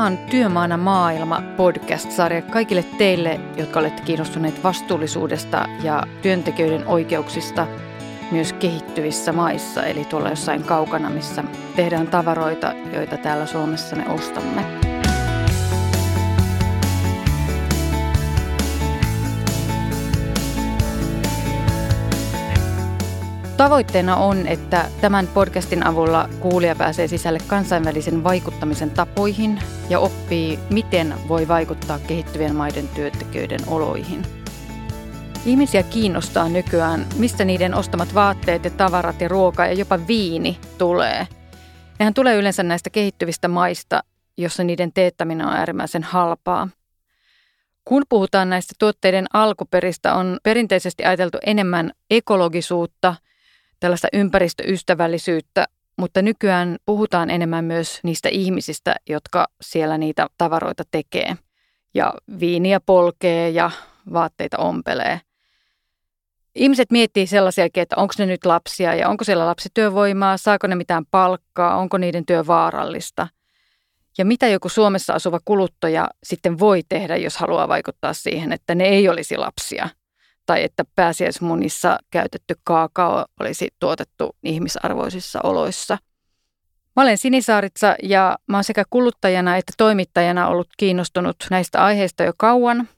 Tämä on Työmaana maailma podcast-sarja kaikille teille, jotka olette kiinnostuneet vastuullisuudesta ja työntekijöiden oikeuksista myös kehittyvissä maissa, eli tuolla jossain kaukana, missä tehdään tavaroita, joita täällä Suomessa me ostamme. Tavoitteena on, että tämän podcastin avulla kuulija pääsee sisälle kansainvälisen vaikuttamisen tapoihin ja oppii, miten voi vaikuttaa kehittyvien maiden työntekijöiden oloihin. Ihmisiä kiinnostaa nykyään, mistä niiden ostamat vaatteet ja tavarat ja ruoka ja jopa viini tulee. Nehän tulee yleensä näistä kehittyvistä maista, jossa niiden teettäminen on äärimmäisen halpaa. Kun puhutaan näistä tuotteiden alkuperistä, on perinteisesti ajateltu enemmän ekologisuutta – tällaista ympäristöystävällisyyttä, mutta nykyään puhutaan enemmän myös niistä ihmisistä, jotka siellä niitä tavaroita tekee. Ja viiniä polkee ja vaatteita ompelee. Ihmiset miettii sellaisiakin, että onko ne nyt lapsia ja onko siellä lapsityövoimaa, saako ne mitään palkkaa, onko niiden työ vaarallista. Ja mitä joku Suomessa asuva kuluttaja sitten voi tehdä, jos haluaa vaikuttaa siihen, että ne ei olisi lapsia – tai että pääsiäismunissa käytetty kaakao olisi tuotettu ihmisarvoisissa oloissa. Mä olen Sinisaaritsa ja mä olen sekä kuluttajana että toimittajana ollut kiinnostunut näistä aiheista jo kauan.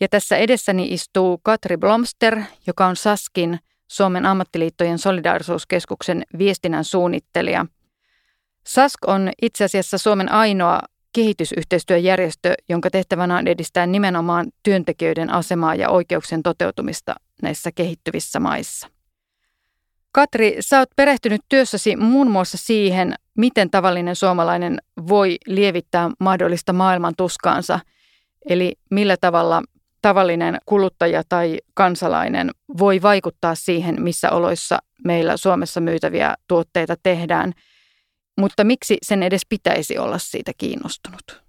Ja tässä edessäni istuu Katri Blomster, joka on Saskin Suomen ammattiliittojen solidaarisuuskeskuksen viestinnän suunnittelija. Sask on itse asiassa Suomen ainoa kehitysyhteistyöjärjestö, jonka tehtävänä on edistää nimenomaan työntekijöiden asemaa ja oikeuksien toteutumista näissä kehittyvissä maissa. Katri, sä oot perehtynyt työssäsi muun muassa siihen, miten tavallinen suomalainen voi lievittää mahdollista maailman tuskaansa, eli millä tavalla tavallinen kuluttaja tai kansalainen voi vaikuttaa siihen, missä oloissa meillä Suomessa myytäviä tuotteita tehdään – mutta miksi sen edes pitäisi olla siitä kiinnostunut?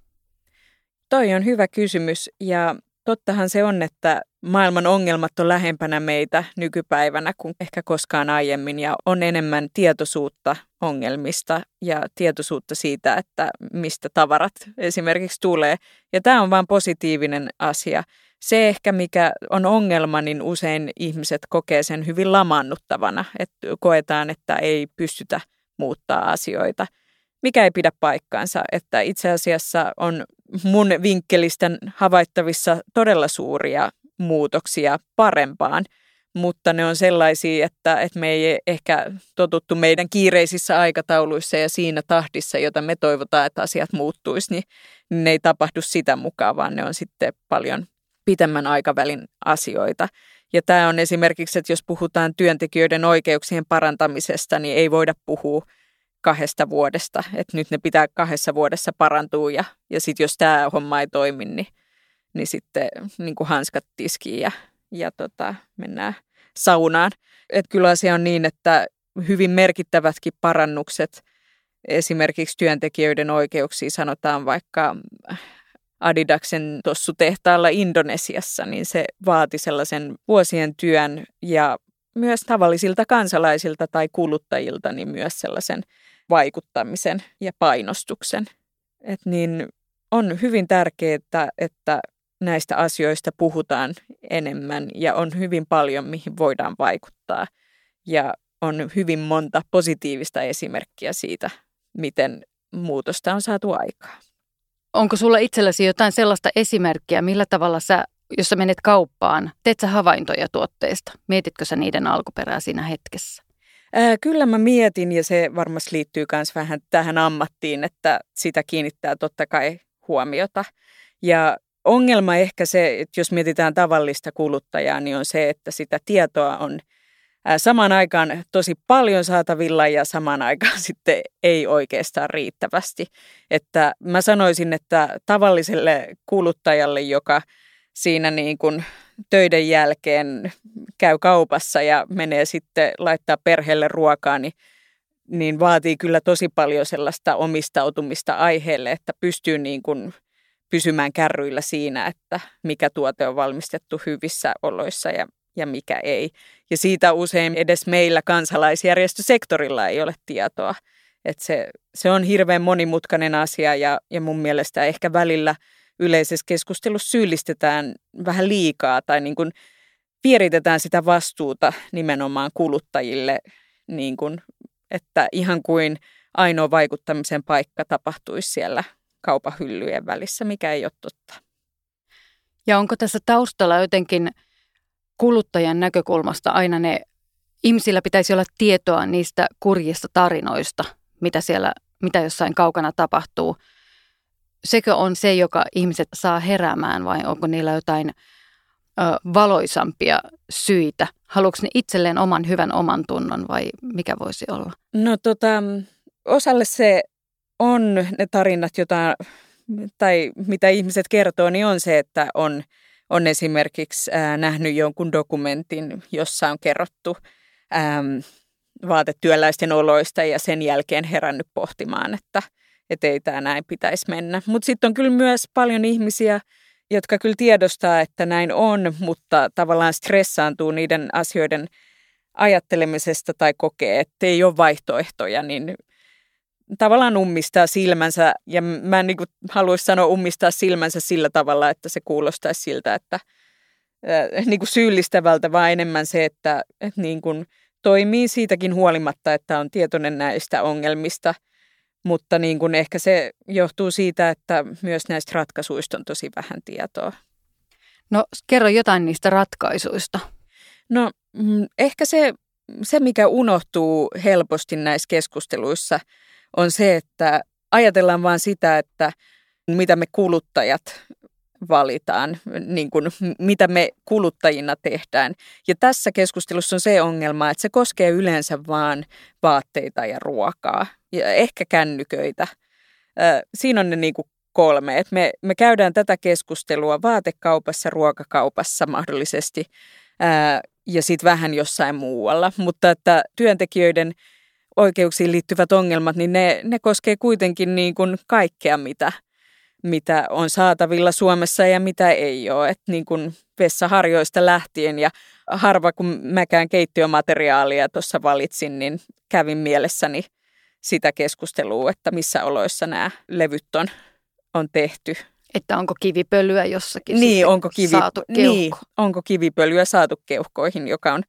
Toi on hyvä kysymys ja tottahan se on, että maailman ongelmat on lähempänä meitä nykypäivänä kuin ehkä koskaan aiemmin ja on enemmän tietoisuutta ongelmista ja tietoisuutta siitä, että mistä tavarat esimerkiksi tulee. Ja tämä on vain positiivinen asia. Se ehkä mikä on ongelma, niin usein ihmiset kokee sen hyvin lamannuttavana, että koetaan, että ei pystytä – muuttaa asioita, mikä ei pidä paikkaansa, että itse asiassa on mun vinkkelistä havaittavissa todella suuria muutoksia parempaan, mutta ne on sellaisia, että, että me ei ehkä totuttu meidän kiireisissä aikatauluissa ja siinä tahdissa, jota me toivotaan, että asiat muuttuisi, niin, niin ne ei tapahdu sitä mukaan, vaan ne on sitten paljon pitemmän aikavälin asioita. Ja tämä on esimerkiksi, että jos puhutaan työntekijöiden oikeuksien parantamisesta, niin ei voida puhua kahdesta vuodesta. Että nyt ne pitää kahdessa vuodessa parantua ja, ja sitten jos tämä homma ei toimi, niin, niin sitten niin kuin hanskat tiskiin ja, ja tota, mennään saunaan. Et kyllä asia on niin, että hyvin merkittävätkin parannukset esimerkiksi työntekijöiden oikeuksiin sanotaan vaikka Adidaksen tossutehtaalla Indonesiassa, niin se vaati sellaisen vuosien työn ja myös tavallisilta kansalaisilta tai kuluttajilta niin myös sellaisen vaikuttamisen ja painostuksen. Et niin on hyvin tärkeää, että, näistä asioista puhutaan enemmän ja on hyvin paljon, mihin voidaan vaikuttaa. Ja on hyvin monta positiivista esimerkkiä siitä, miten muutosta on saatu aikaa. Onko sulla itselläsi jotain sellaista esimerkkiä, millä tavalla sä, jos sä menet kauppaan, teet sä havaintoja tuotteista? Mietitkö sä niiden alkuperää siinä hetkessä? Ää, kyllä mä mietin ja se varmasti liittyy myös vähän tähän ammattiin, että sitä kiinnittää totta kai huomiota. Ja ongelma ehkä se, että jos mietitään tavallista kuluttajaa, niin on se, että sitä tietoa on samaan aikaan tosi paljon saatavilla ja samaan aikaan sitten ei oikeastaan riittävästi. Että mä sanoisin, että tavalliselle kuluttajalle, joka siinä niin kuin töiden jälkeen käy kaupassa ja menee sitten laittaa perheelle ruokaa, niin, niin vaatii kyllä tosi paljon sellaista omistautumista aiheelle, että pystyy niin kuin pysymään kärryillä siinä, että mikä tuote on valmistettu hyvissä oloissa ja, ja mikä ei. Ja siitä usein edes meillä kansalaisjärjestösektorilla ei ole tietoa. Et se, se on hirveän monimutkainen asia ja, ja mun mielestä ehkä välillä yleisessä keskustelussa syyllistetään vähän liikaa tai niin kuin vieritetään sitä vastuuta nimenomaan kuluttajille, niin kuin, että ihan kuin ainoa vaikuttamisen paikka tapahtuisi siellä kaupahyllyjen välissä, mikä ei ole totta. Ja onko tässä taustalla jotenkin kuluttajan näkökulmasta aina ne, ihmisillä pitäisi olla tietoa niistä kurjista tarinoista, mitä siellä, mitä jossain kaukana tapahtuu. Sekö on se, joka ihmiset saa heräämään vai onko niillä jotain ö, valoisampia syitä? Haluatko ne itselleen oman hyvän oman tunnon vai mikä voisi olla? No tota, osalle se on ne tarinat, jota, tai mitä ihmiset kertoo, niin on se, että on, on esimerkiksi ää, nähnyt jonkun dokumentin, jossa on kerrottu äm, vaatetyöläisten oloista ja sen jälkeen herännyt pohtimaan, että et ei tämä näin pitäisi mennä. Mutta sitten on kyllä myös paljon ihmisiä, jotka kyllä tiedostaa, että näin on, mutta tavallaan stressaantuu niiden asioiden ajattelemisesta tai kokee, että ei ole vaihtoehtoja, niin tavallaan ummistaa silmänsä, ja mä en niin kuin haluaisi sanoa ummistaa silmänsä sillä tavalla, että se kuulostaisi siltä, että äh, niin kuin syyllistävältä, vaan enemmän se, että, että niin kuin toimii siitäkin huolimatta, että on tietoinen näistä ongelmista, mutta niin kuin ehkä se johtuu siitä, että myös näistä ratkaisuista on tosi vähän tietoa. No kerro jotain niistä ratkaisuista. No mm, ehkä se, se, mikä unohtuu helposti näissä keskusteluissa – on se, että ajatellaan vain sitä, että mitä me kuluttajat valitaan, niin kuin, mitä me kuluttajina tehdään. Ja tässä keskustelussa on se ongelma, että se koskee yleensä vain vaatteita ja ruokaa ja ehkä kännyköitä. Siinä on ne niin kuin kolme. Et me, me käydään tätä keskustelua vaatekaupassa, ruokakaupassa mahdollisesti ja sitten vähän jossain muualla. Mutta että työntekijöiden oikeuksiin liittyvät ongelmat, niin ne, ne koskee kuitenkin niin kuin kaikkea, mitä, mitä on saatavilla Suomessa ja mitä ei ole. Et niin kuin vessaharjoista lähtien ja harva kun mäkään keittiömateriaalia tuossa valitsin, niin kävin mielessäni sitä keskustelua, että missä oloissa nämä levyt on, on tehty. Että onko kivipölyä jossakin niin, onko kivi, saatu keuhko. Niin, onko kivipölyä saatu keuhkoihin, joka on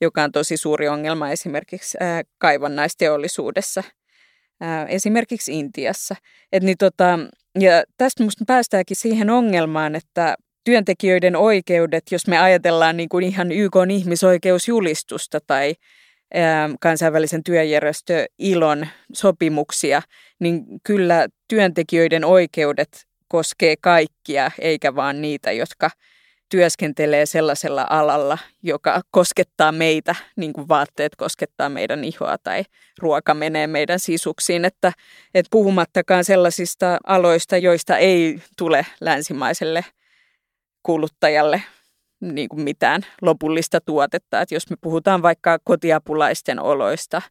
joka on tosi suuri ongelma esimerkiksi ää, kaivannaisteollisuudessa, ää, esimerkiksi Intiassa. Et niin tota, ja tästä minusta päästäänkin siihen ongelmaan, että työntekijöiden oikeudet, jos me ajatellaan niin kuin ihan YK ihmisoikeusjulistusta tai kansainvälisen työjärjestö ILON sopimuksia, niin kyllä työntekijöiden oikeudet koskee kaikkia, eikä vaan niitä, jotka työskentelee sellaisella alalla, joka koskettaa meitä, niin kuin vaatteet koskettaa meidän ihoa tai ruoka menee meidän sisuksiin. Että, että puhumattakaan sellaisista aloista, joista ei tule länsimaiselle kuluttajalle niin kuin mitään lopullista tuotetta. Että jos me puhutaan vaikka kotiapulaisten oloista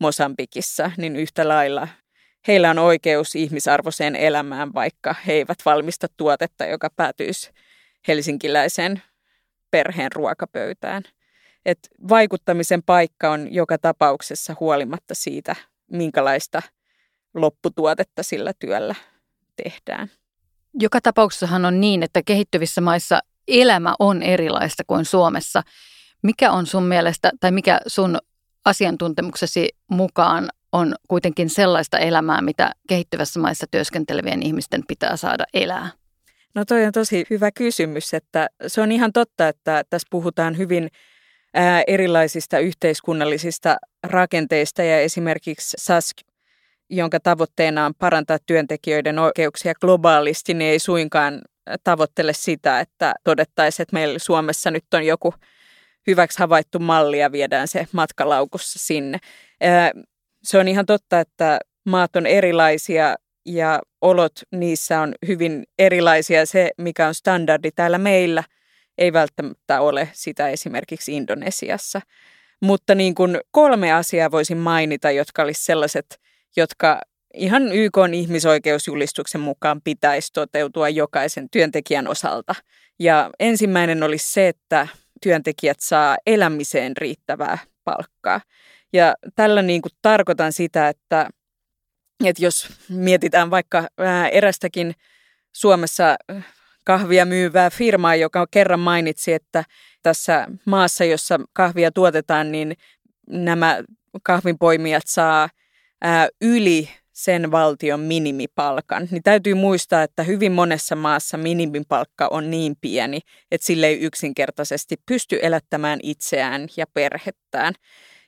Mosambikissa, niin yhtä lailla heillä on oikeus ihmisarvoiseen elämään, vaikka he eivät valmista tuotetta, joka päätyisi helsinkiläisen perheen ruokapöytään. Et vaikuttamisen paikka on joka tapauksessa huolimatta siitä, minkälaista lopputuotetta sillä työllä tehdään. Joka tapauksessahan on niin, että kehittyvissä maissa elämä on erilaista kuin Suomessa. Mikä on sun mielestä, tai mikä sun asiantuntemuksesi mukaan on kuitenkin sellaista elämää, mitä kehittyvässä maissa työskentelevien ihmisten pitää saada elää? No toi on tosi hyvä kysymys, että se on ihan totta, että tässä puhutaan hyvin ää, erilaisista yhteiskunnallisista rakenteista ja esimerkiksi SASK, jonka tavoitteena on parantaa työntekijöiden oikeuksia globaalisti, niin ei suinkaan tavoittele sitä, että todettaisiin, että meillä Suomessa nyt on joku hyväksi havaittu malli ja viedään se matkalaukussa sinne. Se on ihan totta, että maat on erilaisia ja olot niissä on hyvin erilaisia. Se, mikä on standardi täällä meillä, ei välttämättä ole sitä esimerkiksi Indonesiassa. Mutta niin kuin kolme asiaa voisin mainita, jotka olisi sellaiset, jotka ihan YK ihmisoikeusjulistuksen mukaan pitäisi toteutua jokaisen työntekijän osalta. Ja ensimmäinen olisi se, että työntekijät saa elämiseen riittävää palkkaa. Ja tällä niin kuin tarkoitan sitä, että että jos mietitään vaikka erästäkin Suomessa kahvia myyvää firmaa, joka kerran mainitsi, että tässä maassa, jossa kahvia tuotetaan, niin nämä kahvinpoimijat saa yli sen valtion minimipalkan, niin täytyy muistaa, että hyvin monessa maassa minimipalkka on niin pieni, että sille ei yksinkertaisesti pysty elättämään itseään ja perhettään.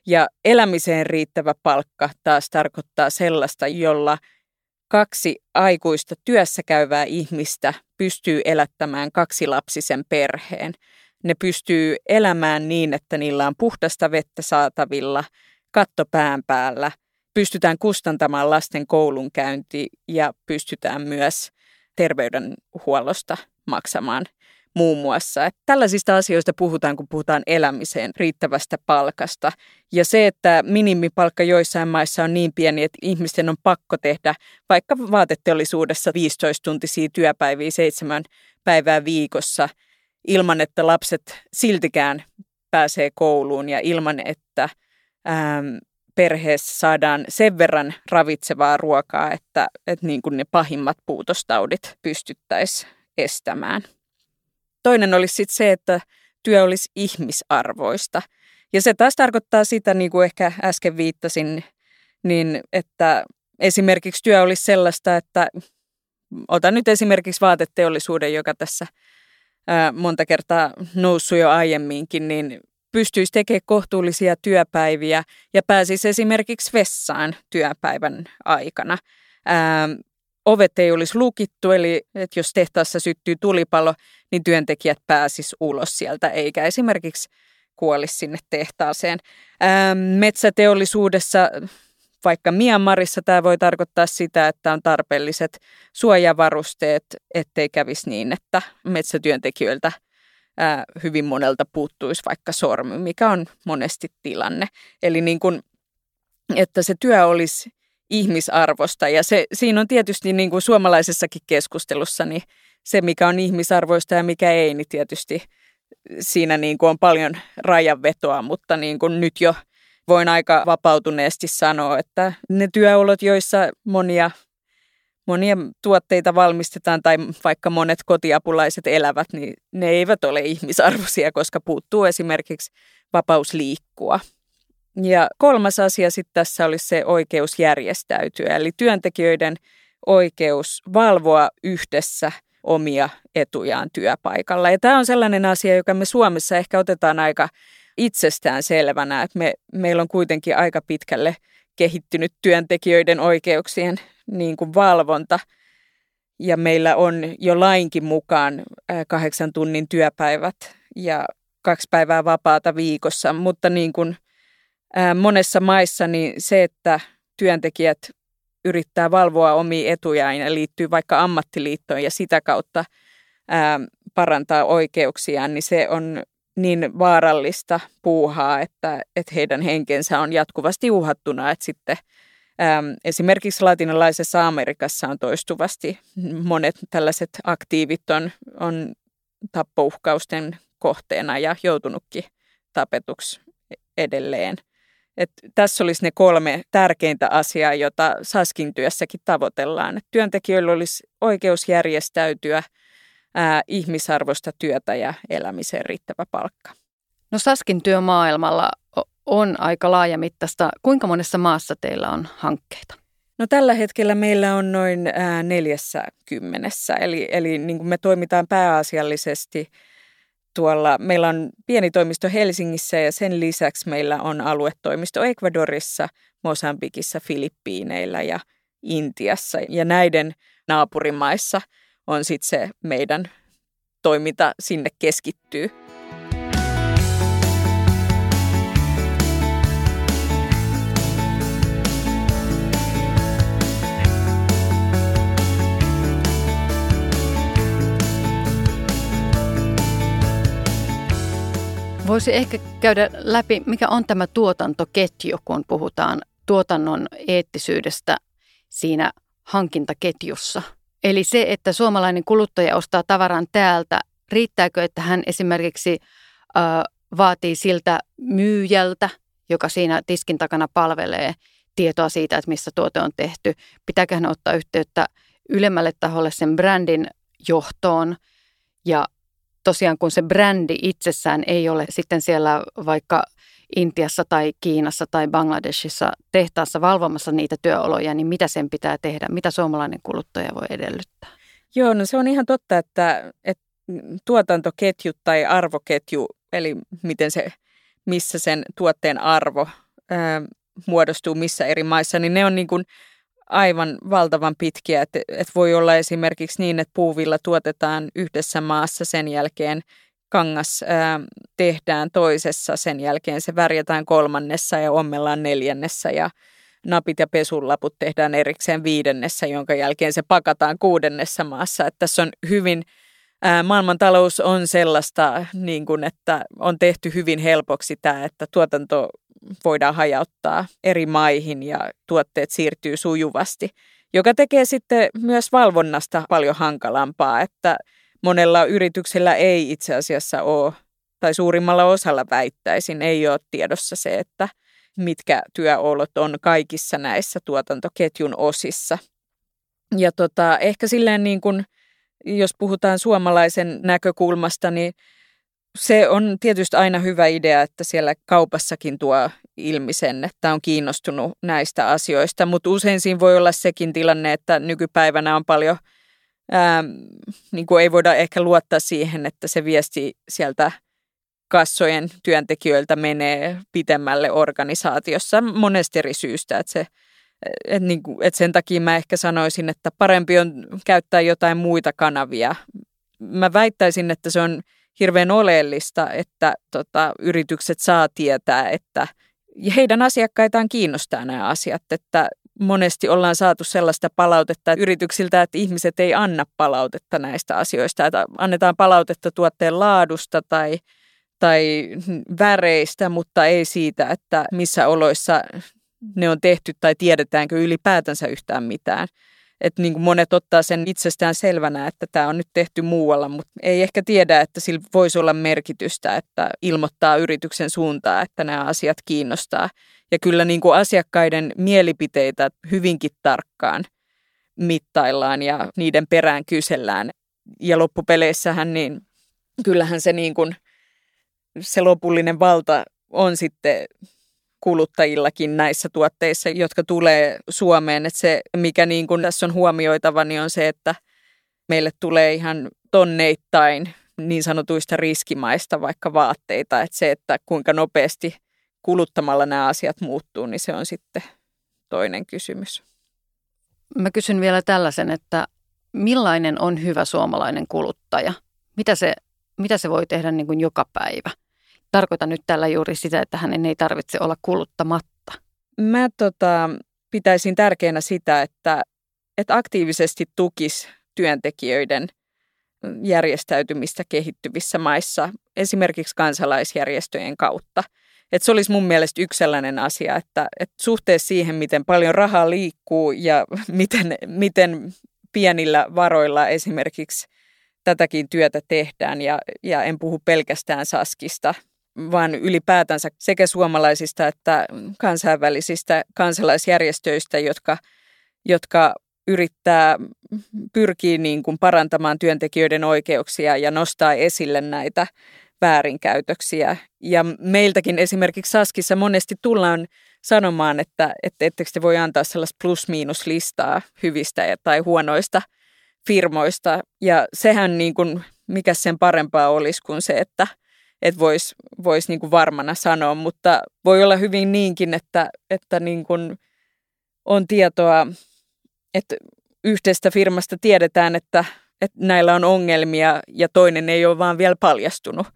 Ja elämiseen riittävä palkka taas tarkoittaa sellaista, jolla kaksi aikuista työssä käyvää ihmistä pystyy elättämään kaksi lapsisen perheen. Ne pystyy elämään niin, että niillä on puhdasta vettä saatavilla, katto pään päällä, pystytään kustantamaan lasten koulunkäynti ja pystytään myös terveydenhuollosta maksamaan muun muassa. Että tällaisista asioista puhutaan, kun puhutaan elämiseen riittävästä palkasta. Ja se, että minimipalkka joissain maissa on niin pieni, että ihmisten on pakko tehdä vaikka vaateteollisuudessa 15-tuntisia työpäiviä seitsemän päivää viikossa ilman, että lapset siltikään pääsee kouluun ja ilman, että ähm, perheessä saadaan sen verran ravitsevaa ruokaa, että, että niin kuin ne pahimmat puutostaudit pystyttäisiin estämään. Toinen olisi sitten se, että työ olisi ihmisarvoista. Ja se taas tarkoittaa sitä, niin kuin ehkä äsken viittasin, niin että esimerkiksi työ olisi sellaista, että otan nyt esimerkiksi vaateteollisuuden, joka tässä monta kertaa noussut jo aiemminkin, niin pystyisi tekemään kohtuullisia työpäiviä ja pääsisi esimerkiksi vessaan työpäivän aikana. Ovet ei olisi lukittu, eli että jos tehtaassa syttyy tulipalo, niin työntekijät pääsis ulos sieltä, eikä esimerkiksi kuolisi sinne tehtaaseen. Ää, metsäteollisuudessa, vaikka Myanmarissa tämä voi tarkoittaa sitä, että on tarpeelliset suojavarusteet, ettei kävisi niin, että metsätyöntekijöiltä ää, hyvin monelta puuttuisi vaikka sormi, mikä on monesti tilanne. Eli niin kuin, että se työ olisi ihmisarvosta. Ja se, siinä on tietysti niin kuin suomalaisessakin keskustelussa niin se, mikä on ihmisarvoista ja mikä ei, niin tietysti siinä niin kuin on paljon rajanvetoa, mutta niin kuin nyt jo voin aika vapautuneesti sanoa, että ne työolot, joissa monia, monia tuotteita valmistetaan tai vaikka monet kotiapulaiset elävät, niin ne eivät ole ihmisarvoisia, koska puuttuu esimerkiksi vapaus liikkua. Ja kolmas asia sitten tässä olisi se oikeus järjestäytyä, eli työntekijöiden oikeus valvoa yhdessä omia etujaan työpaikalla. Ja tämä on sellainen asia, joka me Suomessa ehkä otetaan aika itsestään selvänä, että me, meillä on kuitenkin aika pitkälle kehittynyt työntekijöiden oikeuksien niin kuin valvonta. Ja meillä on jo lainkin mukaan kahdeksan tunnin työpäivät ja kaksi päivää vapaata viikossa, mutta niin kuin – monessa maissa niin se, että työntekijät yrittää valvoa omia etujaan ja liittyy vaikka ammattiliittoon ja sitä kautta ää, parantaa oikeuksiaan, niin se on niin vaarallista puuhaa, että, että heidän henkensä on jatkuvasti uhattuna, että sitten ää, esimerkiksi latinalaisessa Amerikassa on toistuvasti monet tällaiset aktiivit on, on tappouhkausten kohteena ja joutunutkin tapetuksi edelleen. Et tässä olisi ne kolme tärkeintä asiaa, jota Saskin työssäkin tavoitellaan. Et työntekijöillä olisi oikeus järjestäytyä, ää, ihmisarvoista työtä ja elämiseen riittävä palkka. No Saskin työmaailmalla on aika laajamittaista. Kuinka monessa maassa teillä on hankkeita? No tällä hetkellä meillä on noin neljässä kymmenessä, eli, eli niin kuin me toimitaan pääasiallisesti – tuolla, meillä on pieni toimisto Helsingissä ja sen lisäksi meillä on aluetoimisto Ecuadorissa, Mosambikissa, Filippiineillä ja Intiassa. Ja näiden naapurimaissa on sitten se meidän toiminta sinne keskittyy. Voisi ehkä käydä läpi, mikä on tämä tuotantoketju, kun puhutaan tuotannon eettisyydestä siinä hankintaketjussa. Eli se, että suomalainen kuluttaja ostaa tavaran täältä, riittääkö, että hän esimerkiksi vaatii siltä myyjältä, joka siinä tiskin takana palvelee, tietoa siitä, että missä tuote on tehty. Pitääkö ne ottaa yhteyttä ylemmälle taholle sen brändin johtoon ja tosiaan kun se brändi itsessään ei ole sitten siellä vaikka Intiassa tai Kiinassa tai Bangladeshissa tehtaassa valvomassa niitä työoloja, niin mitä sen pitää tehdä? Mitä suomalainen kuluttaja voi edellyttää? Joo, no se on ihan totta, että, että tuotantoketju tai arvoketju, eli miten se, missä sen tuotteen arvo ää, muodostuu missä eri maissa, niin ne on niin kuin aivan valtavan pitkiä. Että et voi olla esimerkiksi niin, että puuvilla tuotetaan yhdessä maassa sen jälkeen kangas ää, tehdään toisessa, sen jälkeen se värjätään kolmannessa ja ommellaan neljännessä ja napit ja pesulaput tehdään erikseen viidennessä, jonka jälkeen se pakataan kuudennessa maassa. Että tässä on hyvin, ää, maailmantalous on sellaista, niin kuin, että on tehty hyvin helpoksi tämä, että tuotanto voidaan hajauttaa eri maihin ja tuotteet siirtyy sujuvasti, joka tekee sitten myös valvonnasta paljon hankalampaa, että monella yrityksellä ei itse asiassa ole, tai suurimmalla osalla väittäisin, ei ole tiedossa se, että mitkä työolot on kaikissa näissä tuotantoketjun osissa. Ja tota, ehkä silleen niin kuin, jos puhutaan suomalaisen näkökulmasta, niin se on tietysti aina hyvä idea, että siellä kaupassakin tuo ilmi sen, että on kiinnostunut näistä asioista, mutta usein siinä voi olla sekin tilanne, että nykypäivänä on paljon, ää, niin kuin ei voida ehkä luottaa siihen, että se viesti sieltä kassojen työntekijöiltä menee pitemmälle organisaatiossa monesta eri syystä, että se et niin kuin, et sen takia mä ehkä sanoisin, että parempi on käyttää jotain muita kanavia. Mä väittäisin, että se on hirveän oleellista, että tota, yritykset saa tietää, että heidän asiakkaitaan kiinnostaa nämä asiat, että monesti ollaan saatu sellaista palautetta yrityksiltä, että ihmiset ei anna palautetta näistä asioista, että annetaan palautetta tuotteen laadusta tai, tai väreistä, mutta ei siitä, että missä oloissa ne on tehty tai tiedetäänkö ylipäätänsä yhtään mitään että niin kuin monet ottaa sen itsestään selvänä, että tämä on nyt tehty muualla, mutta ei ehkä tiedä, että sillä voisi olla merkitystä, että ilmoittaa yrityksen suuntaan, että nämä asiat kiinnostaa. Ja kyllä niin kuin asiakkaiden mielipiteitä hyvinkin tarkkaan mittaillaan ja niiden perään kysellään. Ja loppupeleissähän niin kyllähän se, niin kuin, se lopullinen valta on sitten kuluttajillakin näissä tuotteissa, jotka tulee Suomeen. Että se, mikä niin kuin tässä on huomioitava, niin on se, että meille tulee ihan tonneittain niin sanotuista riskimaista vaikka vaatteita. Että se, että kuinka nopeasti kuluttamalla nämä asiat muuttuu, niin se on sitten toinen kysymys. Mä kysyn vielä tällaisen, että millainen on hyvä suomalainen kuluttaja? Mitä se, mitä se voi tehdä niin kuin joka päivä? Tarkoitan nyt tällä juuri sitä, että hänen ei tarvitse olla kuluttamatta. Mä tota, pitäisin tärkeänä sitä, että, että aktiivisesti tukisi työntekijöiden järjestäytymistä kehittyvissä maissa, esimerkiksi kansalaisjärjestöjen kautta. Et se olisi mun mielestä yksi sellainen asia, että, että suhteessa siihen, miten paljon rahaa liikkuu ja miten, miten pienillä varoilla esimerkiksi tätäkin työtä tehdään, ja, ja en puhu pelkästään Saskista, vaan ylipäätänsä sekä suomalaisista että kansainvälisistä kansalaisjärjestöistä, jotka, jotka yrittää pyrkiä niin kuin parantamaan työntekijöiden oikeuksia ja nostaa esille näitä väärinkäytöksiä. Ja meiltäkin esimerkiksi Saskissa monesti tullaan sanomaan, että, että ettekö te voi antaa sellaista plus-miinus-listaa hyvistä tai huonoista firmoista. Ja sehän niin kuin, mikä sen parempaa olisi kuin se, että – että voisi vois niinku varmana sanoa, mutta voi olla hyvin niinkin, että, että niinku on tietoa, että yhdestä firmasta tiedetään, että, että näillä on ongelmia ja toinen ei ole vaan vielä paljastunut,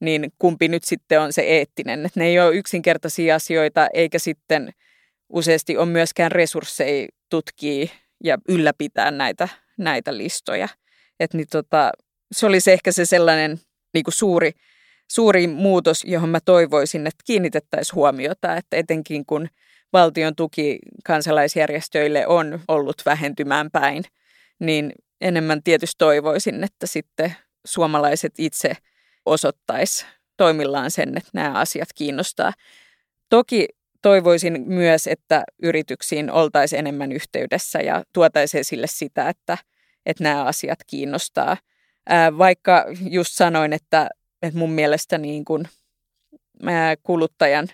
niin kumpi nyt sitten on se eettinen. Että ne ei ole yksinkertaisia asioita, eikä sitten useasti ole myöskään resursseja tutkia ja ylläpitää näitä, näitä listoja. Että niin tota, se olisi ehkä se sellainen niin kuin suuri suuri muutos, johon mä toivoisin, että kiinnitettäisiin huomiota, että etenkin kun valtion tuki kansalaisjärjestöille on ollut vähentymään päin, niin enemmän tietysti toivoisin, että sitten suomalaiset itse osoittaisi toimillaan sen, että nämä asiat kiinnostaa. Toki toivoisin myös, että yrityksiin oltaisiin enemmän yhteydessä ja tuotaisiin esille sitä, että, että nämä asiat kiinnostaa. Vaikka just sanoin, että, että mun mielestä niin kuin, ää, kuluttajan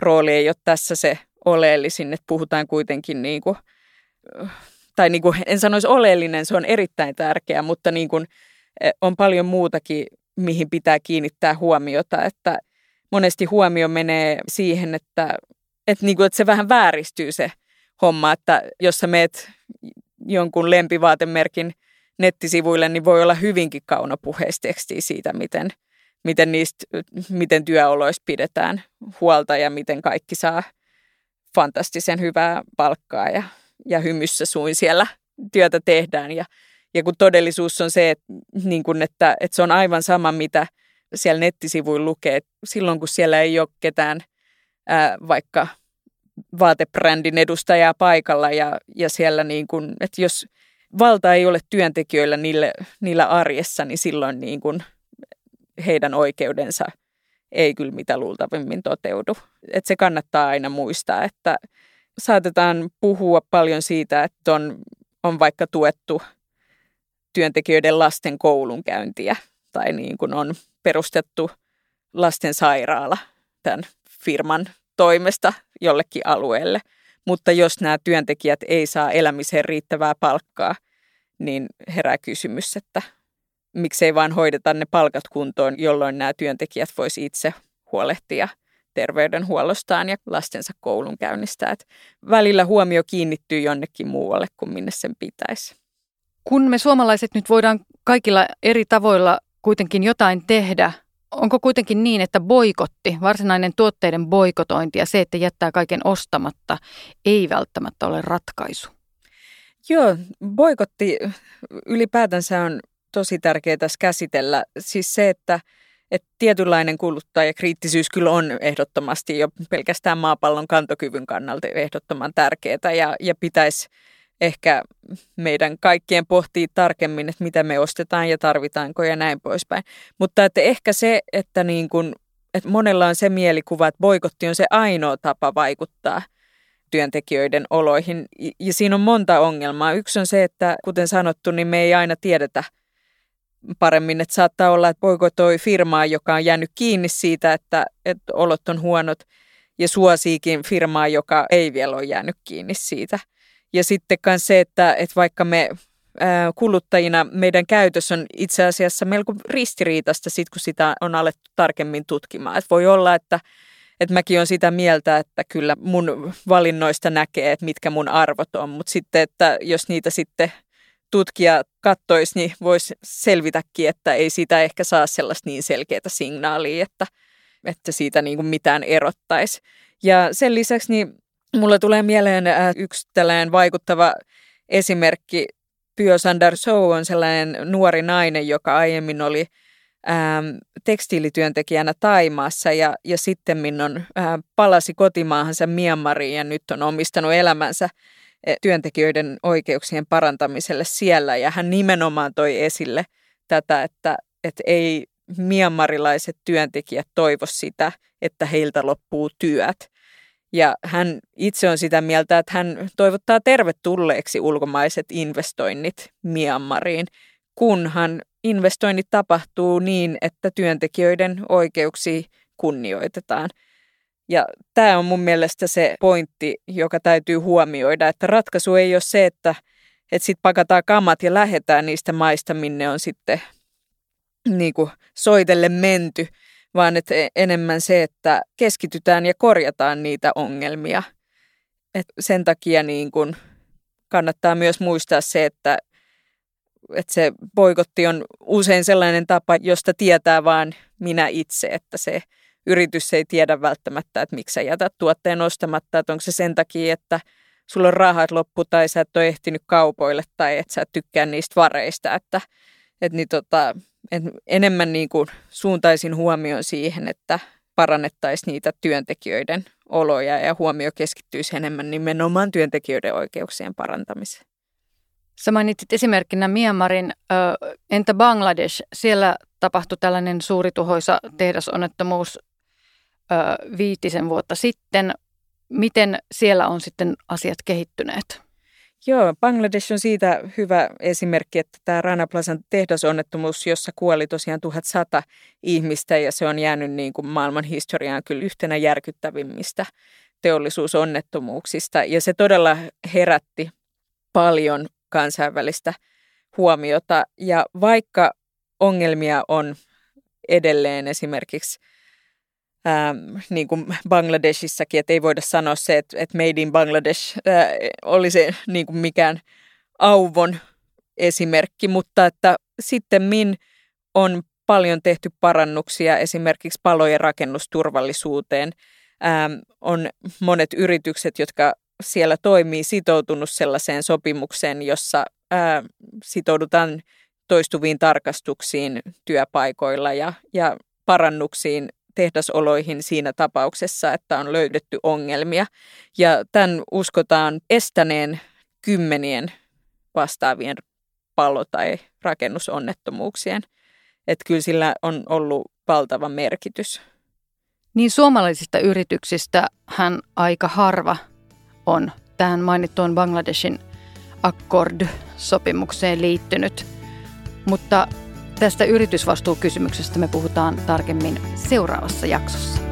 rooli ei ole tässä se oleellisin, että puhutaan kuitenkin niin kuin, tai niin kuin, en sanoisi oleellinen, se on erittäin tärkeä, mutta niin kuin, on paljon muutakin, mihin pitää kiinnittää huomiota, että monesti huomio menee siihen, että, että, niin kuin, että se vähän vääristyy se homma, että jos sä meet jonkun lempivaatemerkin nettisivuille, niin voi olla hyvinkin kaunopuheistekstiä siitä, miten, miten, niistä, miten työoloista pidetään huolta ja miten kaikki saa fantastisen hyvää palkkaa ja, ja hymyssä suin siellä työtä tehdään. Ja, ja kun todellisuus on se, että, niin kun, että, että se on aivan sama, mitä siellä nettisivuilla lukee. Silloin kun siellä ei ole ketään ää, vaikka vaatebrändin edustajaa paikalla ja, ja siellä niin kun, että jos valta ei ole työntekijöillä niille, niillä arjessa, niin silloin niin kun heidän oikeudensa ei kyllä mitä luultavimmin toteudu. Et se kannattaa aina muistaa, että saatetaan puhua paljon siitä, että on, on vaikka tuettu työntekijöiden lasten koulunkäyntiä tai niin kuin on perustettu lastensairaala tämän firman toimesta jollekin alueelle. Mutta jos nämä työntekijät ei saa elämiseen riittävää palkkaa, niin herää kysymys, että miksei vaan hoideta ne palkat kuntoon, jolloin nämä työntekijät voisi itse huolehtia terveydenhuollostaan ja lastensa koulunkäynnistä. Et välillä huomio kiinnittyy jonnekin muualle kuin minne sen pitäisi. Kun me suomalaiset nyt voidaan kaikilla eri tavoilla kuitenkin jotain tehdä, onko kuitenkin niin, että boikotti, varsinainen tuotteiden boikotointi ja se, että jättää kaiken ostamatta, ei välttämättä ole ratkaisu? Joo, boikotti ylipäätänsä on tosi tärkeää tässä käsitellä. Siis se, että, että tietynlainen kuluttajakriittisyys kyllä on ehdottomasti jo pelkästään maapallon kantokyvyn kannalta ehdottoman tärkeää ja, ja pitäisi ehkä meidän kaikkien pohtii tarkemmin, että mitä me ostetaan ja tarvitaanko ja näin poispäin. Mutta että ehkä se, että, niin kun, että monella on se mielikuva, että boikotti on se ainoa tapa vaikuttaa työntekijöiden oloihin. Ja siinä on monta ongelmaa. Yksi on se, että kuten sanottu, niin me ei aina tiedetä paremmin, että saattaa olla, että boikotoi firmaa, joka on jäänyt kiinni siitä, että, että olot on huonot ja suosiikin firmaa, joka ei vielä ole jäänyt kiinni siitä – ja sitten myös se, että, että vaikka me kuluttajina meidän käytös on itse asiassa melko ristiriitaista sit, kun sitä on alettu tarkemmin tutkimaan. Et voi olla, että, että mäkin olen sitä mieltä, että kyllä mun valinnoista näkee, että mitkä mun arvot on, mutta sitten, että jos niitä sitten tutkija kattoisi, niin voisi selvitäkin, että ei siitä ehkä saa sellaista niin selkeää signaalia, että, että siitä niin kuin mitään erottaisi. Ja sen lisäksi niin Mulle tulee mieleen äh, yksi tällainen vaikuttava esimerkki. Pio Sandar Sou on sellainen nuori nainen, joka aiemmin oli ähm, tekstiilityöntekijänä Taimaassa ja, ja sitten on, äh, palasi kotimaahansa Myanmariin ja nyt on omistanut elämänsä työntekijöiden oikeuksien parantamiselle siellä. Ja hän nimenomaan toi esille tätä, että, että ei Myanmarilaiset työntekijät toivo sitä, että heiltä loppuu työt, ja hän itse on sitä mieltä, että hän toivottaa tervetulleeksi ulkomaiset investoinnit Myanmariin, kunhan investoinnit tapahtuu niin, että työntekijöiden oikeuksia kunnioitetaan. Ja tämä on mun mielestä se pointti, joka täytyy huomioida, että ratkaisu ei ole se, että, että sitten pakataan kamat ja lähdetään niistä maista, minne on sitten niin kuin soitelle menty, vaan että e- enemmän se, että keskitytään ja korjataan niitä ongelmia. Et sen takia niin kun kannattaa myös muistaa se, että, että se boikotti on usein sellainen tapa, josta tietää vain minä itse, että se yritys ei tiedä välttämättä, että miksi sä jätät tuotteen ostamatta, että onko se sen takia, että sulla on rahat loppu tai sä et ole ehtinyt kaupoille tai että sä et tykkää niistä vareista, että, että niin tota, et enemmän niin kuin suuntaisin huomioon siihen, että parannettaisiin niitä työntekijöiden oloja ja huomio keskittyisi enemmän nimenomaan työntekijöiden oikeuksien parantamiseen. Sä mainitsit esimerkkinä Myanmarin, entä Bangladesh? Siellä tapahtui tällainen suuri tuhoisa tehdasonnettomuus viitisen vuotta sitten. Miten siellä on sitten asiat kehittyneet? Joo, Bangladesh on siitä hyvä esimerkki, että tämä Rana Plazan tehdasonnettomuus, jossa kuoli tosiaan 1100 ihmistä ja se on jäänyt niin kuin maailman historiaan kyllä yhtenä järkyttävimmistä teollisuusonnettomuuksista. Ja se todella herätti paljon kansainvälistä huomiota. Ja vaikka ongelmia on edelleen esimerkiksi ähm, niin kuin Bangladeshissakin, että ei voida sanoa se, että, että Made in Bangladesh äh, olisi niin kuin mikään auvon esimerkki, mutta että sitten min on paljon tehty parannuksia esimerkiksi palojen rakennusturvallisuuteen. Ähm, on monet yritykset, jotka siellä toimii, sitoutunut sellaiseen sopimukseen, jossa äh, sitoudutaan toistuviin tarkastuksiin työpaikoilla ja, ja parannuksiin tehdasoloihin siinä tapauksessa, että on löydetty ongelmia. Ja tämän uskotaan estäneen kymmenien vastaavien palo- tai rakennusonnettomuuksien. Että kyllä sillä on ollut valtava merkitys. Niin suomalaisista yrityksistä hän aika harva on tähän mainittuun Bangladeshin Accord-sopimukseen liittynyt. Mutta tästä yritysvastuukysymyksestä me puhutaan tarkemmin seuraavassa jaksossa.